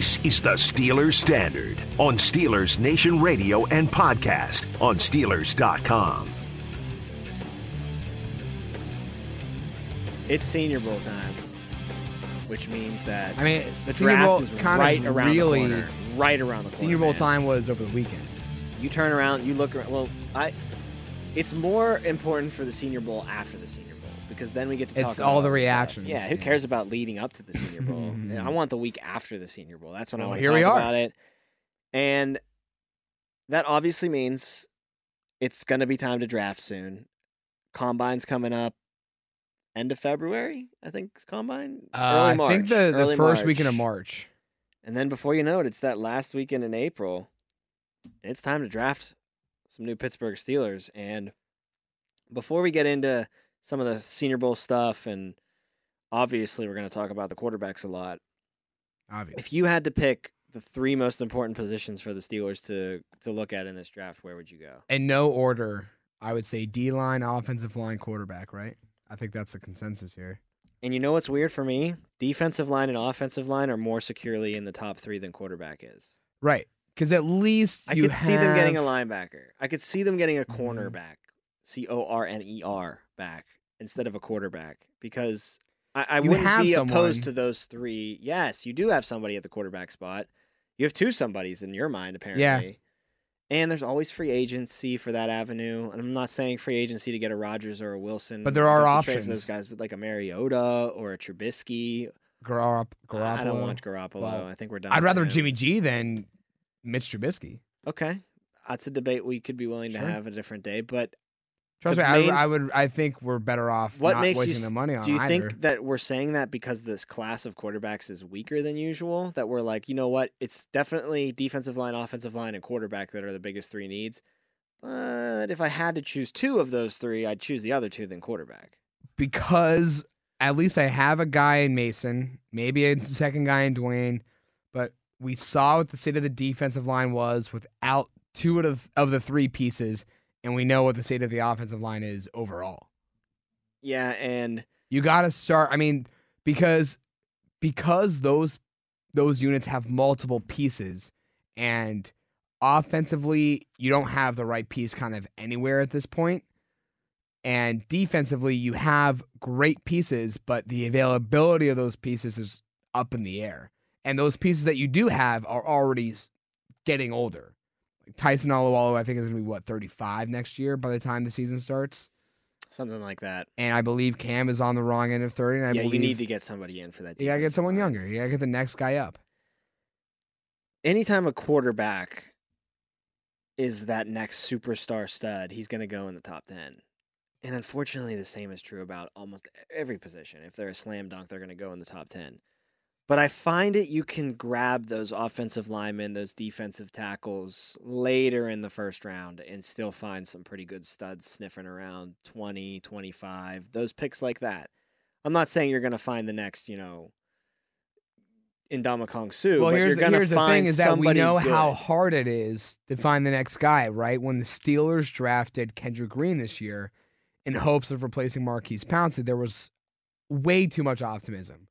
This is the Steelers Standard on Steelers Nation Radio and podcast on Steelers.com. It's Senior Bowl time, which means that I mean, the Senior draft Bowl is kind right of around really- the corner. Right around the corner. Senior Bowl man. time was over the weekend. You turn around, you look around. Well, I. It's more important for the Senior Bowl after the Senior Bowl because then we get to talk It's about all the other stuff. reactions, Yeah, who cares about leading up to the Senior Bowl? I want the week after the Senior Bowl. That's when I want to here talk we are. about it. And that obviously means it's going to be time to draft soon. Combine's coming up end of February, I think. Is Combine Uh, early March. I think the, the early first weekend of March. and then before you know it, it's that last weekend in April. And it's time to draft some new Pittsburgh Steelers. And before we get into some of the Senior Bowl stuff, and obviously we're going to talk about the quarterbacks a lot. Obviously. If you had to pick the three most important positions for the Steelers to to look at in this draft, where would you go? In no order, I would say D line, offensive line, quarterback, right? I think that's the consensus here. And you know what's weird for me? Defensive line and offensive line are more securely in the top three than quarterback is. Right. Because at least I you could see them getting a have- linebacker. I could see them getting a Mhm. cornerback, C O R N E R back instead of a quarterback because I, I wouldn't be someone. opposed to those three. Yes, you do have somebody at the quarterback spot. You have two somebodies in your mind apparently. Yeah. And there's always free agency for that avenue. And I'm not saying free agency to get a Rodgers or a Wilson. But there are trade for options. those guys, but like a Mariota or a Trubisky. Garop- Garoppolo. I don't want Garoppolo. Well, I think we're done. I'd rather him. Jimmy G than Mitch Trubisky. Okay, that's a debate we could be willing Sure. to have a different day. But Trust The me, I, main- I would. I think we're better off what not makes wasting s- the money on do you either. think that we're saying that because this class of quarterbacks is weaker than usual that we're like you know what it's definitely defensive line offensive line and quarterback that are the biggest three needs but if i had to choose two of those three i'd choose the other two than quarterback because at least I have a guy in Mason, maybe a second guy in Dwayne, but we saw what the state of the defensive line was without two out of, of the three pieces, and we know what the state of the offensive line is overall. yeah and You got to start. I mean, because because those those units have multiple pieces, and offensively, you don't have the right piece kind of anywhere at this point. And defensively, you have great pieces, but the availability of those pieces is up in the air. And those pieces that you do have are already getting older. Tyson Alualu, I think, is going to be what thirty five next year by the time the season starts. something like that And I believe Cam is on the wrong end of 30. And I yeah you need to get somebody in for that you gotta get someone line. younger. You gotta get the next guy up. anytime a quarterback is that next superstar stud, he's going to go in the top 10. And unfortunately, the same is true about almost every position. If they're a slam dunk, they're going to go in the top 10. But I find it you can grab those offensive linemen, those defensive tackles later in the first round and still find some pretty good studs sniffing around 20, 25, those picks like that. I'm not saying you're going to find the next, you know, Ndamukong Suh, well, but here's, you're going to here's the thing is that we know how hard it is to find the next guy, right? When the Steelers drafted Kendrick Green this year in hopes of replacing Maurkice Pouncey, there was way too much optimism,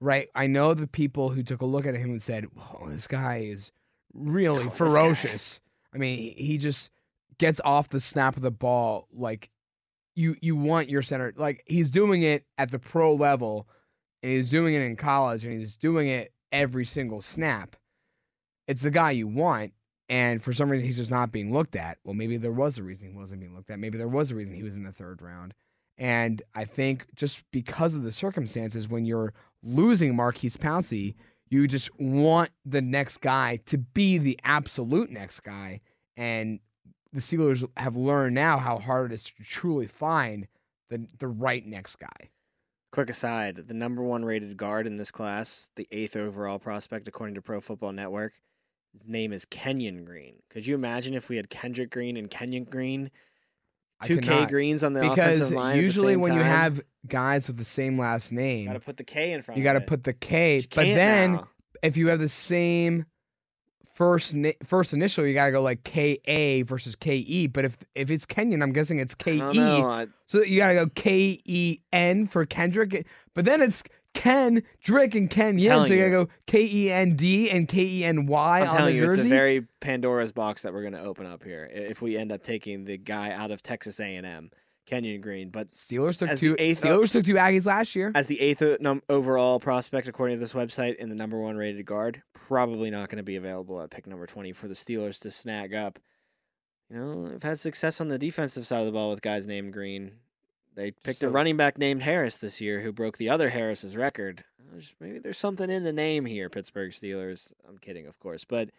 right? I know the people who took a look at him and said, "Whoa, this guy is really Oh, ferocious." I mean, he- he just gets off the snap of the ball like you you want your center like he's doing it at the pro level and he's doing it in college and he's doing it every single snap. It's the guy you want, and for some reason he's just not being looked at. Well, maybe there was a reason he wasn't being looked at. Maybe there was a reason he was in the third round. And I think just because of the circumstances, when you're losing Maurkice Pouncey, you just want the next guy to be the absolute next guy. And the Steelers have learned now how hard it is to truly find the the right next guy. Quick aside, the number one rated guard in this class, the eighth overall prospect according to Pro Football Network, his name is Kenyon Green. Could you imagine if we had Kendrick Green and Kenyon Green? I Two K. Greens on the because offensive line. usually at the same when you have guys with the same last name, you got to put the K in front. you got got to put the K. You But then now. if you have the same first na- first initial, you got to go like K A versus K E. But if if it's Kenyon, I'm guessing it's I K don't E. know. I- So you got to go K E N for Kendrick. But then it's Ken Drick and Ken telling So you gotta go K E N D and K E N Y I'm on the telling you, jersey. it's a very Pandora's box that we're going to open up here i- if we end up taking the guy out of Texas A&M, Kenyon Green. But Steelers took as the two. eighth- Steelers took two Aggies last year. as the eighth o- num- overall prospect, according to this website, and the number one rated guard, probably not going to be available at pick number 20 for the Steelers to snag up. You know, I've had success on the defensive side of the ball with guys named Green. They picked a running back named Harris this year who broke the other Harris's record. Maybe there's something in the name here, Pittsburgh Steelers. I'm kidding, of course. But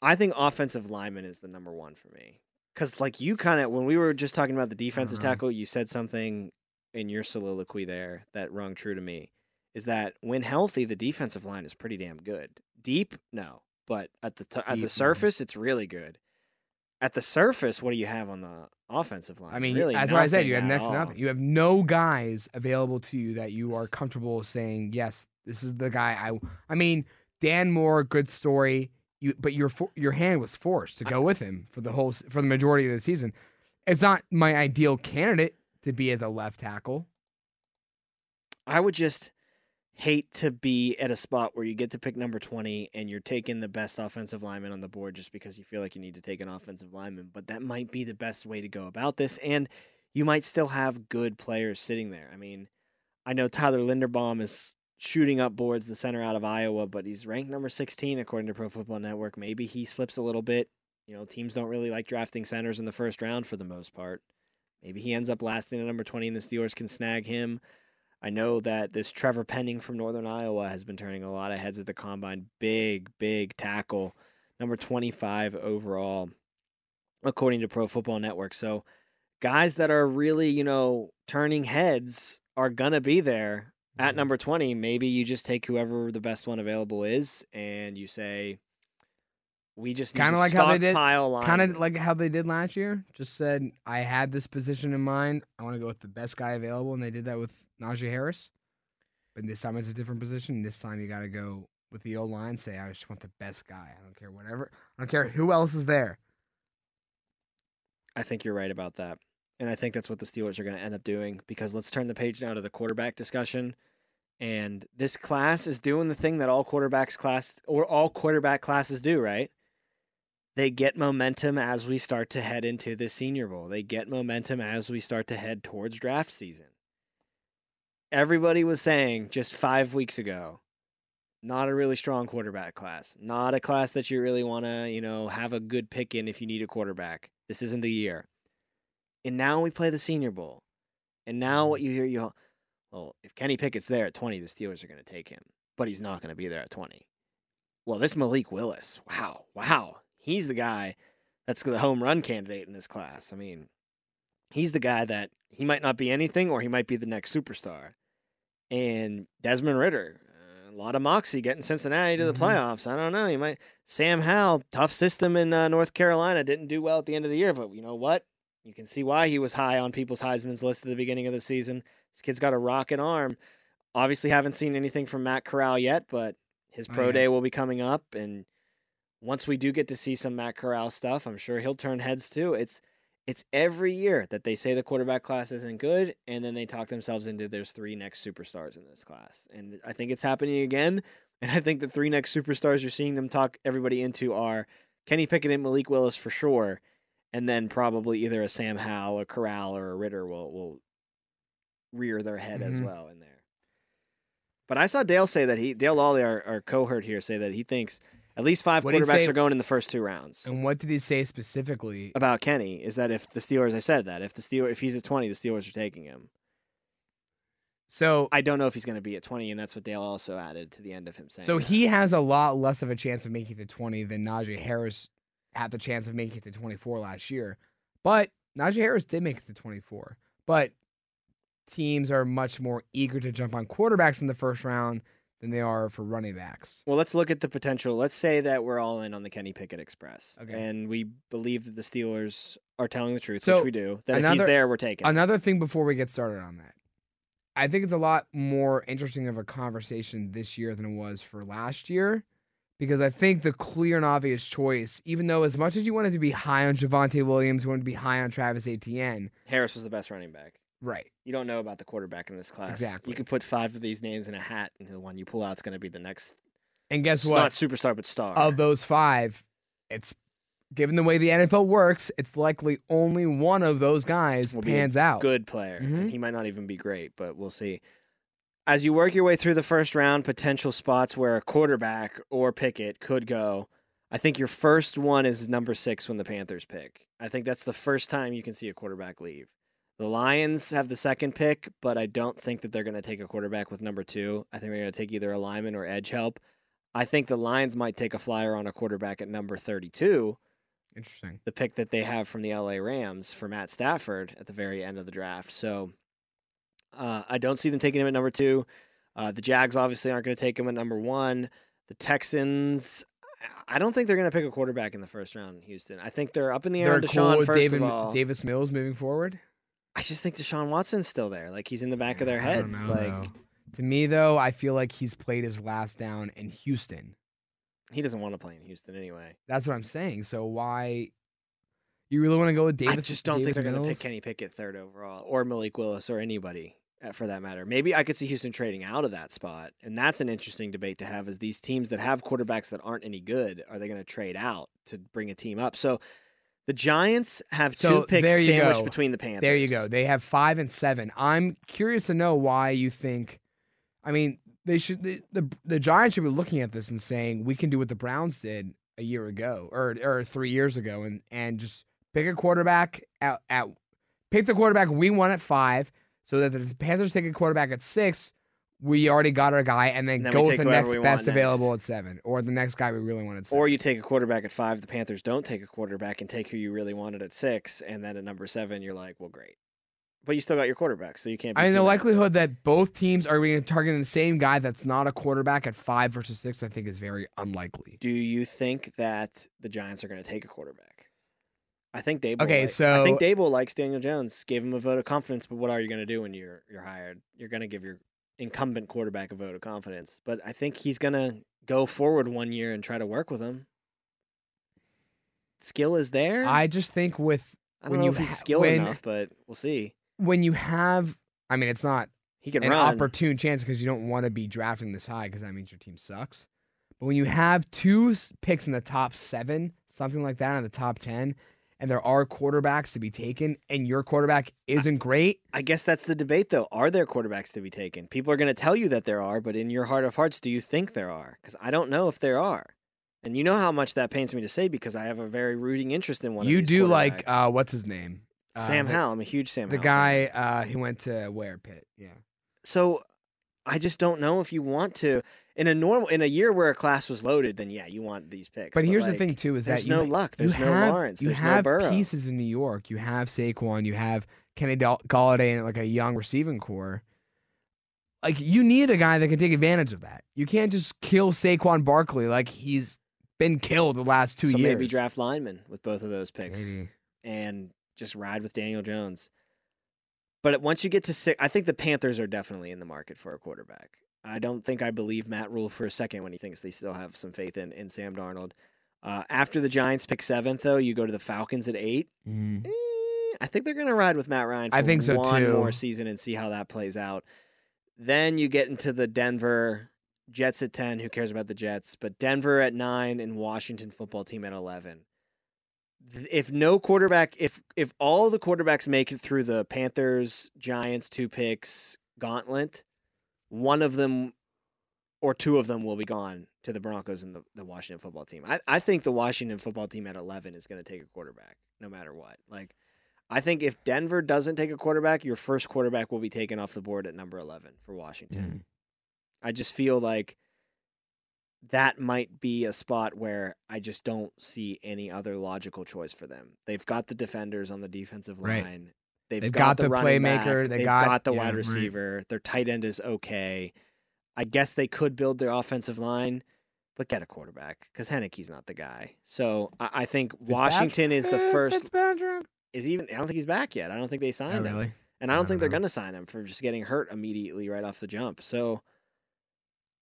I think offensive lineman is the number one for me. Because, like, you kind of, when we were just talking about the defensive Uh-huh. tackle, you said something in your soliloquy there that rung true to me is that when healthy, the defensive line is pretty damn good. Deep, no, but at the t- at the surface, it's really good. At the surface, what do you have on the offensive line? I mean, really that's what I said. You have next to nothing. You have no guys available to you that you are comfortable saying, yes, this is the guy. I. I mean, Dan Moore, good story. You, but your your hand was forced to go with him for the whole for the majority of the season. It's not my ideal candidate to be at the left tackle. I would just hate to be at a spot where you get to pick number 20 and you're taking the best offensive lineman on the board just because you feel like you need to take an offensive lineman. But that might be the best way to go about this. And you might still have good players sitting there. I mean, I know Tyler Linderbaum is shooting up boards, the center out of Iowa, but he's ranked number 16 according to Pro Football Network. Maybe he slips a little bit. You know, teams don't really like drafting centers in the first round for the most part. Maybe he ends up lasting at number 20 and the Steelers can snag him. I know that this Trevor Penning from Northern Iowa has been turning a lot of heads at the combine. Big, big tackle, number 25 overall, according to Pro Football Network. So, guys that are really, you know, turning heads are going to be there at Mhm. number 20. Maybe you just take whoever the best one available is and you say, we just Kinda like how they did- Kind of like how they did last year. Just said, I had this position in mind. I want to go with the best guy available, and they did that with Najee Harris. But this time it's a different position. This time you got to go with the old line. Say, I just want the best guy. I don't care whatever. I don't care who else is there. I think you're right about that. And I think that's what the Steelers are going to end up doing because let's turn the page now to the quarterback discussion. And this class is doing the thing that all quarterbacks class or all quarterback classes do, right? They get momentum as we start to head into the Senior Bowl. They get momentum as we start to head towards draft season. Everybody was saying just 5 weeks ago, not a really strong quarterback class. Not a class that you really want to, you know, have a good pick in if you need a quarterback. This isn't the year. And now we play the Senior Bowl. And now what you hear, you well, if Kenny Pickett's there at 20, the Steelers are going to take him, but he's not going to be there at 20. Well, this Malik Willis, wow, wow. He's the guy that's the home run candidate in this class. I mean, he's the guy that he might not be anything or he might be the next superstar. And Desmond Ridder, a lot of moxie getting Cincinnati to the Mhm. playoffs. I don't know. You might Sam Howell, tough system in uh, North Carolina, didn't do well at the end of the year, but you know what? You can see why he was high on people's Heisman's list at the beginning of the season. This kid's got a rocket arm. Obviously, haven't seen anything from Matt Corral yet, but his Oh, pro yeah. day will be coming up, and once we do get to see some Matt Corral stuff, I'm sure he'll turn heads too. It's it's every year that they say the quarterback class isn't good, and then they talk themselves into there's three next superstars in this class, and I think it's happening again. And I think the three next superstars you're seeing them talk everybody into are Kenny Pickett and Malik Willis for sure, and then probably either a Sam Howell, a Corral, or a Ridder will will rear their head as Mhm. well in there. But I saw Dale say that he Dale Lolley, our, our cohort here, say that he thinks at least five What'd he quarterbacks say- are going in the first two rounds. And what did he say specifically? About Kenny is that if the Steelers, I said that if the Steelers, if he's at twenty, the Steelers are taking him. So, I don't know if he's going to be at twenty, and that's what Dale also added to the end of him saying. so that. he has a lot less of a chance of making it to 20 than Najee Harris had the chance of making it to 24 last year. But Najee Harris did make it to 24. But teams are much more eager to jump on quarterbacks in the first round than they are for running backs. Well, let's look at the potential. Let's say that we're all in on the Kenny Pickett Express, Okay. and we believe that the Steelers are telling the truth, So, which we do. That if he's another- there, we're taking. Another thing before we get started on that. I think it's a lot more interesting of a conversation this year than it was for last year because I think the clear and obvious choice, even though as much as you wanted to be high on Javonte Williams, you wanted to be high on Travis Etienne, Harris was the best running back. Right. You don't know about the quarterback in this class. Exactly. You could put five of these names in a hat, and the one you pull out is going to be the next. And guess what? Not superstar, but star. of those five, it's given the way the NFL works, it's likely only one of those guys Will pans out. good player. Mhm. And he might not even be great, but we'll see. As you work your way through the first round, potential spots where a quarterback or Pickett could go. I think your first one is number six when the Panthers pick. I think that's the first time you can see a quarterback leave. The Lions have the second pick, but I don't think that they're going to take a quarterback with number two. I think they're going to take either a lineman or edge help. I think the Lions might take a flyer on a quarterback at number 32 Interesting. the pick that they have from the LA Rams for Matt Stafford at the very end of the draft. So uh, I don't see them taking him at number two. Uh, the Jags obviously aren't going to take him at number one. The Texans, I don't think they're going to pick a quarterback in the first round in Houston. I think they're up in the air They're on cool Deshaun with first David, of all. Davis Mills moving forward. I just think Deshaun Watson's still there. Like he's in the back of their heads. know, like though. to me though, I feel like he's played his last down in Houston. he doesn't want to play in Houston anyway. That's what I'm saying. So why you really want to go with Davis? I just don't think they're going to pick Kenny Pickett third overall or Malik Willis or anybody uh, for that matter. Maybe I could see Houston trading out of that spot, and that's an interesting debate to have. Is these teams that have quarterbacks that aren't any good are they going to trade out to bring a team up? So the Giants have So two picks sandwiched go. between the Panthers. There you go. They have five and seven. I'm curious to know why you think. I mean, they should. The, the the Giants should be looking at this and saying we can do what the Browns did a year ago or or three years ago, and and just pick a quarterback at, at pick the quarterback we want at five, so that the Panthers take a quarterback at six. We already got our guy, and then, And then go with the next best next. available at seven, or the next guy we really wanted. Or you take a quarterback at five, the Panthers don't take a quarterback and take who you really wanted at six, and then at number seven, you're like, well, great. But you still got your quarterback, so you can't. Be I mean, the likelihood that both teams are being targeting the same guy that's not a quarterback at five versus six, I think, is very unlikely. Do you think that the Giants are going to take a quarterback? I think Daboll. Okay, like- so- I think Daboll likes Daniel Jones, gave him a vote of confidence. But what are you going to do when you're you're hired? You're going to give your incumbent quarterback a vote of confidence. But I think he's going to go forward one year and try to work with him. Skill is there. I just think with I don't when know you if he's ha- skilled when- enough, but we'll see. when you have, I mean, it's not He can an run. opportune chance because you don't want to be drafting this high because that means your team sucks. But when you have two picks in the top seven, something like that, in the top ten, and there are quarterbacks to be taken, and your quarterback isn't great, I guess that's the debate, though. Are there quarterbacks to be taken? People are going to tell you that there are, but in your heart of hearts, do you think there are? Because I don't know if there are. And you know how much that pains me to say because I have a very rooting interest in one. you do like uh, what's his name? Uh, Sam the, Howell. I'm a huge Sam. the Howell guy uh, he went to where Pitt. Yeah. So I just don't know if you want to in a normal in a year where a class was loaded. Then yeah, you want these picks. But here's the thing too: is there's that you, no luck. There's no have, Lawrence. You There's no have Burrow. pieces in New York. You have Saquon. You have Kenny Golladay and like a young receiving core. Like you need a guy that can take advantage of that. You can't just kill Saquon Barkley like he's been killed the last two so years. maybe draft lineman with both of those picks. Maybe. and just ride with Daniel Jones. But once you get to six, I think the Panthers are definitely in the market for a quarterback. I don't think I believe Matt Rhule for a second when he thinks they still have some faith in, in Sam Darnold. Uh, after the Giants pick seventh, though, you go to the Falcons at eight. Mhm. Eh, I think they're going to ride with Matt Ryan for I think so, one too. more season and see how that plays out. Then you get into the Denver Jets at 10. Who cares about the Jets? But Denver at 9 and Washington football team at 11. If no quarterback, if if all the quarterbacks make it through the Panthers, Giants, two picks gauntlet, one of them or two of them will be gone to the Broncos and the, the Washington football team. I, I think the Washington football team at 11 is going to take a quarterback no matter what. Like, I think if Denver doesn't take a quarterback, your first quarterback will be taken off the board at number 11 for Washington. Mm-hmm. I just feel like that might be a spot where I just don't see any other logical choice for them. They've got the defenders on the defensive Right. They've, They've got, got the, the playmaker, they They've got- got, the yeah, wide right. receiver. Their tight end is okay. I guess they could build their offensive line, but get a quarterback because Heinicke's not the guy. So I, I think Washington is the Eh, first. Is even. I don't think he's back yet. I don't think they Oh, signed him. really? And I don't I think don't they're going to sign him for just getting hurt immediately right off the jump. So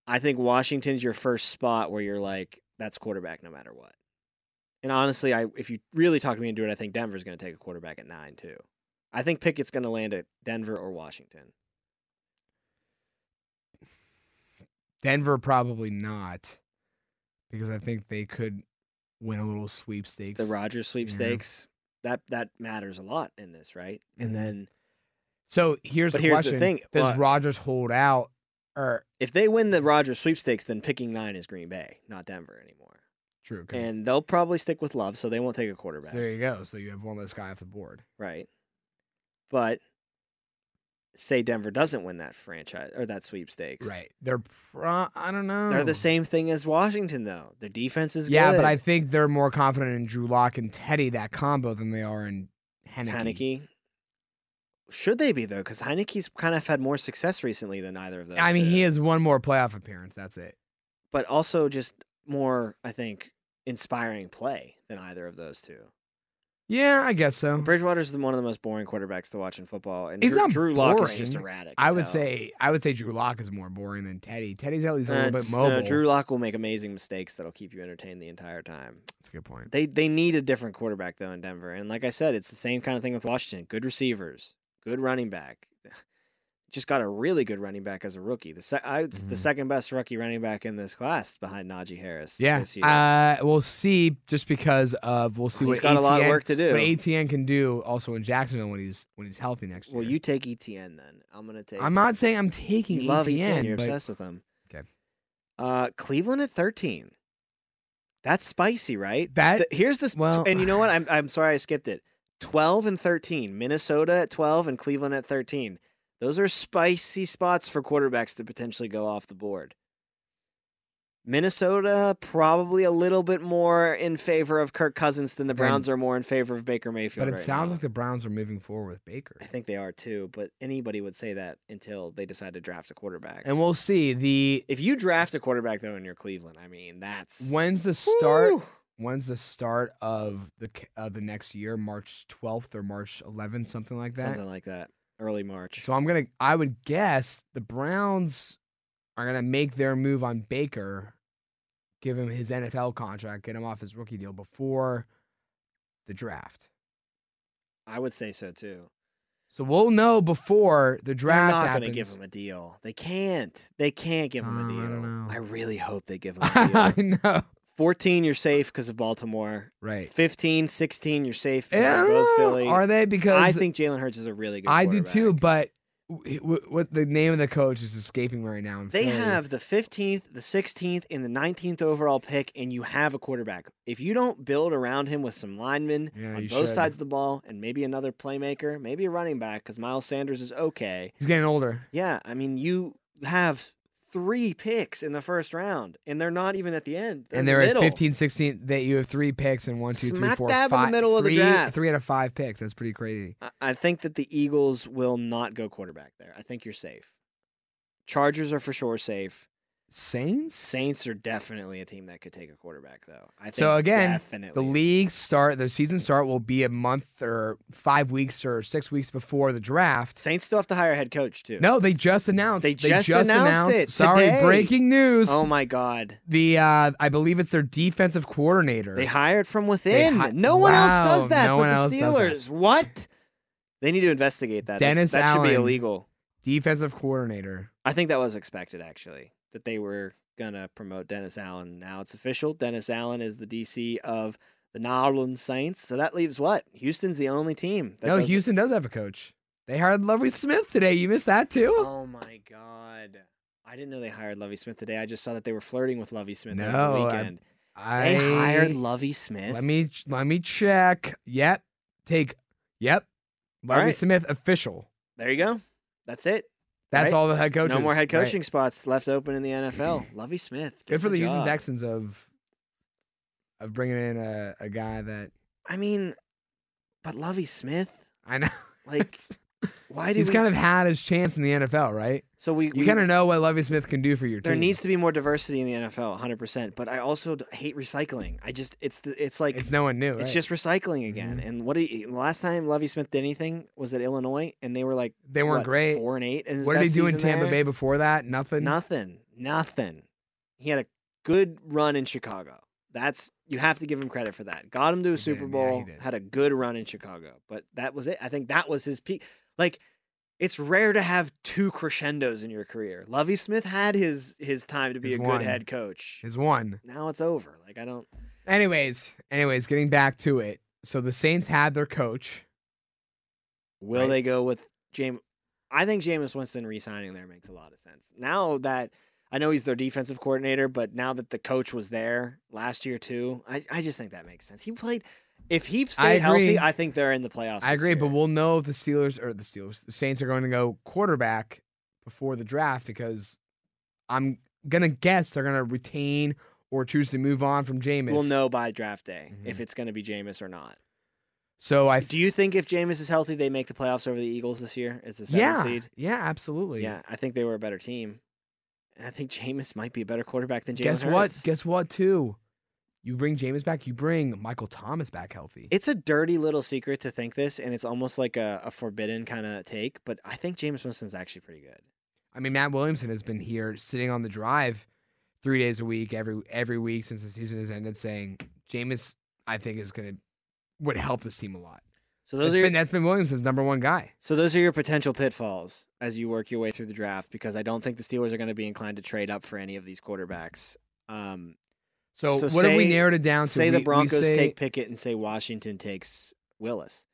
I think Washington's your first spot where you're like, that's quarterback no matter what. And honestly, I if you really talk to me into it, I think Denver's going to take a quarterback at nine too. I think Pickett's going to land at Denver or Washington. Denver probably not, because I think they could win a little sweepstakes. The Rodgers sweepstakes that that matters a lot in this, right? And Mhm. then so here's But the here's the thing, Does well- Rodgers hold out, or if they win the Rodgers sweepstakes, then picking nine is Green Bay, not Denver anymore. True, And they'll probably stick with Love, so they won't take a so quarterback, there you go. So you have one less guy off the board. right? But say Denver doesn't win that franchise or that sweepstakes, Right. They're pro- I don't know. They're the same thing as Washington, though. Their defense is good. Yeah, good. but I think they're more confident in Drew Lock and Teddy that combo than they are in Heinicke. Heinicke. Should they be though? Because Heinicke's kind of had more success recently than either of those. I mean, two. he has one more playoff appearance. That's it. but also just more, I think, inspiring play than either of those two. Yeah, I guess so. Bridgewater's one of the most boring quarterbacks to watch in football, and He's Drew, not Drew Lock is just erratic. I would say I would say Drew Lock is more boring than Teddy. Teddy's at least a little bit That's- uh, mobile. Drew Lock will make amazing mistakes that'll keep you entertained the entire time. That's a good point. They they need a different quarterback though in Denver, and like I said, it's the same kind of thing with Washington. Good receivers, good running back. Just got a really good running back as a rookie. The se- I, it's the second best rookie running back in this class behind Najee Harris. Yeah, this year. uh, we'll see. Just because of we'll see he's what got a lot of work to do. What Etienne can do also in Jacksonville when he's when he's healthy next year. Well, you take Etienne then. I'm gonna take. I'm not saying I'm taking you love Etienne, Etienne. You're but obsessed with him. Okay. Uh, Cleveland at 13. That's spicy, right? That- The- here's this. well- and you know what? I'm I'm sorry I skipped it. 12 and 13. Minnesota at 12 and Cleveland at 13. Those are spicy spots for quarterbacks to potentially go off the board. Minnesota probably a little bit more in favor of Kirk Cousins than the Browns are more in favor of Baker Mayfield. but it right sounds now. like the Browns are moving forward with Baker. I think they are too, but anybody would say that until they decide to draft a quarterback. And we'll see. The if you draft a quarterback though in your Cleveland, I mean that's when's the start? Woo! When's the start of the of the next year? March 12th or March 11th, something like that. something like that. Early March. So I'm gonna. I would guess the Browns are gonna make their move on Baker, give him his NFL contract, get him off his rookie deal before the draft. I would say so too. So we'll know before the draft. They're not going to give him a deal. They can't. They can't give him Oh, a I deal. know. I really hope they give him a deal. I know, 14, you're safe because of Baltimore. right? 15, 16, you're safe because of both. Philly. Are they? Because I think Jalen Hurts is a really good I do too. But what the name of the coach is escaping right now. They have the 15th, the 16th, and the 19th overall pick, and you have a quarterback. If you don't build around him with some linemen Yeah, on both should. sides of the ball and maybe another playmaker, maybe a running back, because Miles Sanders is okay. He's getting older. Yeah, I mean, you have three picks in the first round, and they're not even at the end. They're and they're the at middle. 15, 16. That you have three picks and one, two, three, Smack four, dab in the middle of the draft. Three out of five picks. That's pretty crazy. I think that the Eagles will not go quarterback there. I think you're safe. Chargers are for sure safe. Saints. Saints are definitely a team that could take a quarterback, though. I think So again, definitely. The league start, the season start will be a month or five weeks or six weeks before the draft. Saints still have to hire a head coach too. No, they just announced. They just announced announced. it Sorry, today. breaking news. Oh my God! The uh, I believe it's their defensive coordinator. They hired from within. hi- no one else does that no but one the else does Steelers. What? They need to investigate that. That's- Dennis that should be illegal. defensive coordinator. I think that was expected, actually, that they were gonna promote Dennis Allen. Now it's official. Dennis Allen is the DC of the New Orleans Saints. So that leaves what? Houston's the only team. No, doesn't- Houston does have a coach. They hired Lovie Smith today. You missed that too. Oh my god! I didn't know they hired Lovie Smith today. I just saw that they were flirting with Lovie Smith over No, the weekend. I they hired Lovie Smith. Let me let me check. Yep. Take. Yep. Lovie right. Smith official. There you go. That's it. That's Right? all the head coaches. No more head Right. coaching spots left open in the NFL. Lovie Smith. Good for the Houston job. Texans of of bringing in a, a guy that I mean, but Lovie Smith, I know. like, why do He's we, kind of had his chance in the NFL, right? so we, You we kind of know what Lovie Smith can do for your there team. There needs to be more diversity in the NFL, 100. percent But I also hate recycling. I just it's the, it's like it's no one new. It's right? just recycling again. Mhm. And what did he, the last time Lovie Smith did anything was at Illinois, and they were like they weren't what, great. four and eight. What did he do in Tampa there? Bay before that? Nothing. Nothing, nothing. He had a good run in Chicago. That's you have to give him credit for that. Got him to a He Super did, Bowl, did. had a good run in Chicago, but that was it. I think that was his peak. Like it's rare to have two crescendos in your career. Lovie Smith had his his time to be His a good head coach. His one. Now it's over. Like I don't. Anyways, anyways, getting back to it. So the Saints had their coach. Will Right. they go with Jameis? I think Jameis Winston re-signing there makes a lot of sense. Now that I know he's their defensive coordinator, but now that the coach was there last year too, I, I just think that makes sense. He played. If he stayed healthy. I think they're in the playoffs. I agree, but we'll know if the Steelers or the Steelers, the Saints are going to go quarterback before the draft because I'm gonna guess they're gonna retain or choose to move on from Jameis. we'll know by draft day if Mhm. it's going to be Jameis or not. So I Do you think if Jameis is healthy, they make the playoffs over the Eagles this year? It's a seven yeah, seed. yeah, absolutely. Yeah, I think they were a better team, and I think Jameis might be a better quarterback than Jalen Guess Hurts. what? Guess what? Too. You bring Jameis back. You bring Michael Thomas back healthy. It's a dirty little secret to think this, and it's almost like a, a forbidden kind of take. But I think Jameis Winston's actually pretty good. I mean, Matt Williamson has been here sitting on the drive three days a week, every every week since the season has ended, saying Jameis, I think, is gonna would help this team a lot. So That's those are been, your, that's been Williamson's number one guy. so those are your potential pitfalls as you work your way through the draft. Because I don't think the Steelers are going to be inclined to trade up for any of these quarterbacks. Um, So, So what have we say- narrowed it down to? say We- the Broncos say- take Pickett and say Washington takes Willis.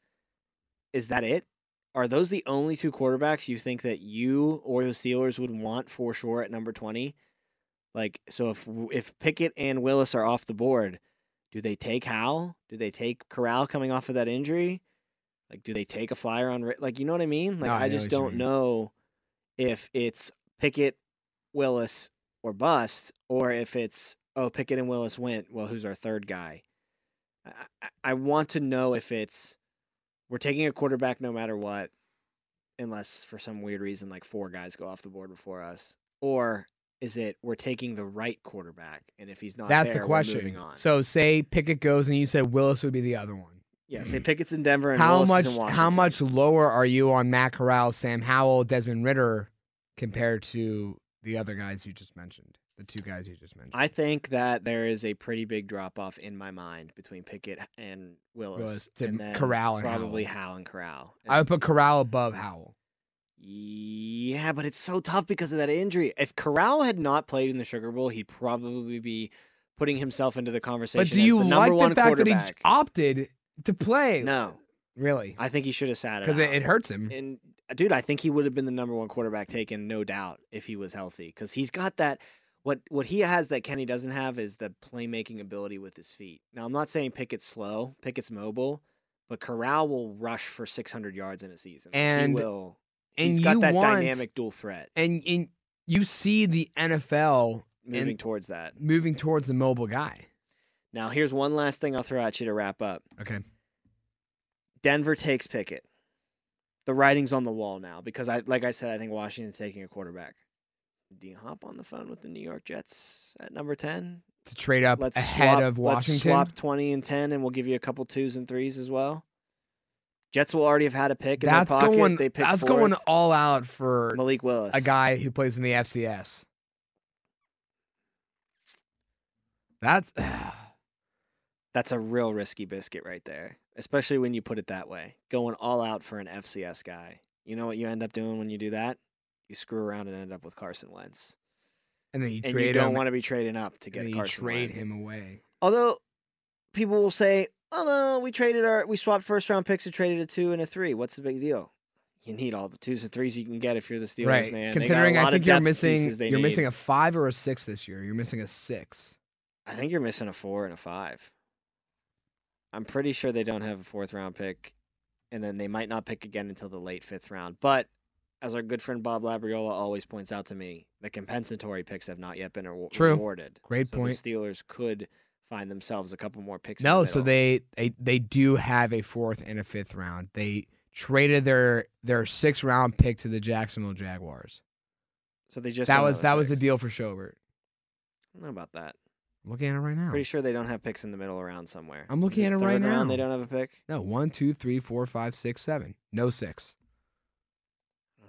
Is that it? Are those the only two quarterbacks you think that you or the Steelers would want for sure at number twenty? Like, so if if Pickett and Willis are off the board, do they take Howell? Do they take Corral coming off of that injury? Like, do they take a flyer on? Like, you know what I mean? Like, No, I I just don't know if it's Pickett, Willis, or bust, or if it's oh Pickett and Willis went. Well, who's our third guy? I, I, want to know if it's we're taking a quarterback no matter what, unless for some weird reason like four guys go off the board before us, or is it we're taking the right quarterback, and if he's not That's there, the we're question. moving on. So, say Pickett goes, and you said Willis would be the other one. yeah, say Pickett's in Denver and How Willis much? is in How much lower are you on Matt Corral, Sam Howell, Desmond Ridder compared to the other guys you just mentioned? The two guys you just mentioned. I think that there is a pretty big drop off in my mind between Pickett and Willis, Willis to and Corral and probably Howell. Howell and Corral. I would put Corral above Howell. Yeah, but it's so tough because of that injury. If Corral had not played in the Sugar Bowl, he'd probably be putting himself into the conversation. But do you the like the fact that he opted to play? No, really, I think he should have sat it because it, it hurts him. And dude, I think he would have been the number one quarterback taken, no doubt, if he was healthy. Because he's got that. What what he has that Kenny doesn't have is the playmaking ability with his feet. Now, I'm not saying Pickett's slow, Pickett's mobile, but Corral will rush for 600 yards in a season. Like, he will. and he's got that want, dynamic dual threat and and you see the NFL moving and- towards that. moving towards the mobile guy. Now, here's one last thing I'll throw at you to wrap up. Okay. Denver takes Pickett. The writing's on the wall now because I, like I said, I think Washington's taking a quarterback. You hop on the phone with the New York Jets at number ten? To trade up Let's ahead swap, of Let's swap twenty and ten, and we'll give you a couple twos and threes as well. Jets will already have had a pick in that's their pocket. going. they pick That's fourth. going all out for Malik Willis, a guy who plays in the FCS. That's That's a real risky biscuit right there, especially when you put it that way. Going all out for an FCS guy. You know what you end up doing when you do that? You screw around and end up with Carson Wentz. and then you and you don't him. want to be trading up to get Carson trade Wentz. him away. Although people will say, "Oh no, we traded our we swapped first round picks and traded a two and a three. What's the big deal?" You need all the twos and threes you can get if you're the Steelers, right. man. They got a Considering I think you're missing you're need. missing a five or a six this year. You're missing a six. I think you're missing a four and a five. I'm pretty sure they don't have a fourth round pick, and then they might not pick again until the late fifth round. But as our good friend Bob Labriola always points out to me, the compensatory picks have not yet been awa- True. awarded. Great so point. The Steelers could find themselves a couple more picks. No, the so they, they they do have a fourth and a fifth round. They traded their their sixth round pick to the Jacksonville Jaguars. so they just that was that was the deal for Schobert. I don't know about that. I'm looking at it right now. Pretty sure they don't have picks in the middle around somewhere. I'm looking Is at it right round They don't have a pick. No, one, two, three, four, five, six, seven. No six.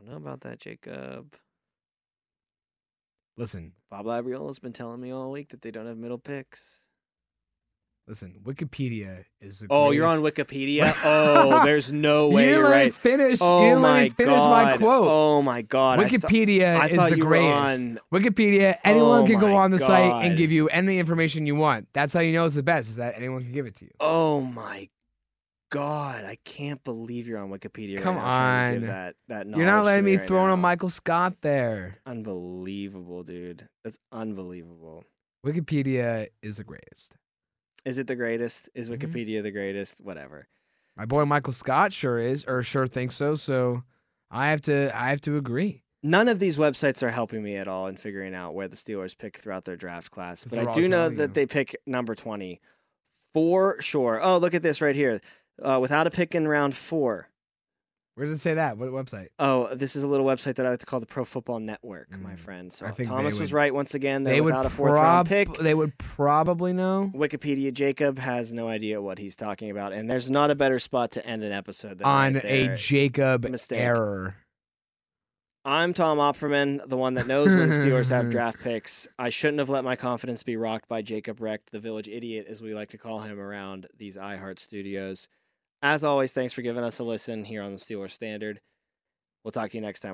I don't know about that, Jacob. Listen, Bob Labriola's been telling me all week that they don't have middle picks. Listen, Wikipedia is. The Oh, you're on greatest- Wikipedia. Oh, there's no way you didn't you're let me right. finish. Oh you my finish god. my quote. Oh my god. I thought- Wikipedia I is the greatest. on- Wikipedia, anyone Oh can go on the site and give you any information you want. That's how you know it's the best. Is that anyone can give it to you. Oh my god. I can't believe you're on Wikipedia Come right now trying give on. that that You're not letting me right throw in a. Michael Scott there. It's Unbelievable, dude. That's unbelievable. Wikipedia is the greatest. Is it the greatest? Is Mhm. Wikipedia the greatest? Whatever. My boy Michael Scott sure is, or sure thinks so. So I have to, I have to agree. None of these websites are helping me at all in figuring out where the Steelers pick throughout their draft class, But I do know that you. they pick number 20 for sure. Oh, look at this right here. Uh, without a pick in round four. Where does it say that? What website? Oh, this is a little website that I like to call the Pro Football Network, my Mm, friend. So I think they Thomas was right once again. They're they would a fourth round pick. They would probably know. Wikipedia Jacob has no idea what he's talking about, and there's not a better spot to end an episode than on right a. Jacob Mistake. error. I'm Tom Opperman, the one that knows when the Steelers have draft picks. I shouldn't have let my confidence be rocked by Jacob Recht, the village idiot, as we like to call him around these iHeart studios. As always, thanks for giving us a listen here on the Steelers Standard. We'll talk to you next time.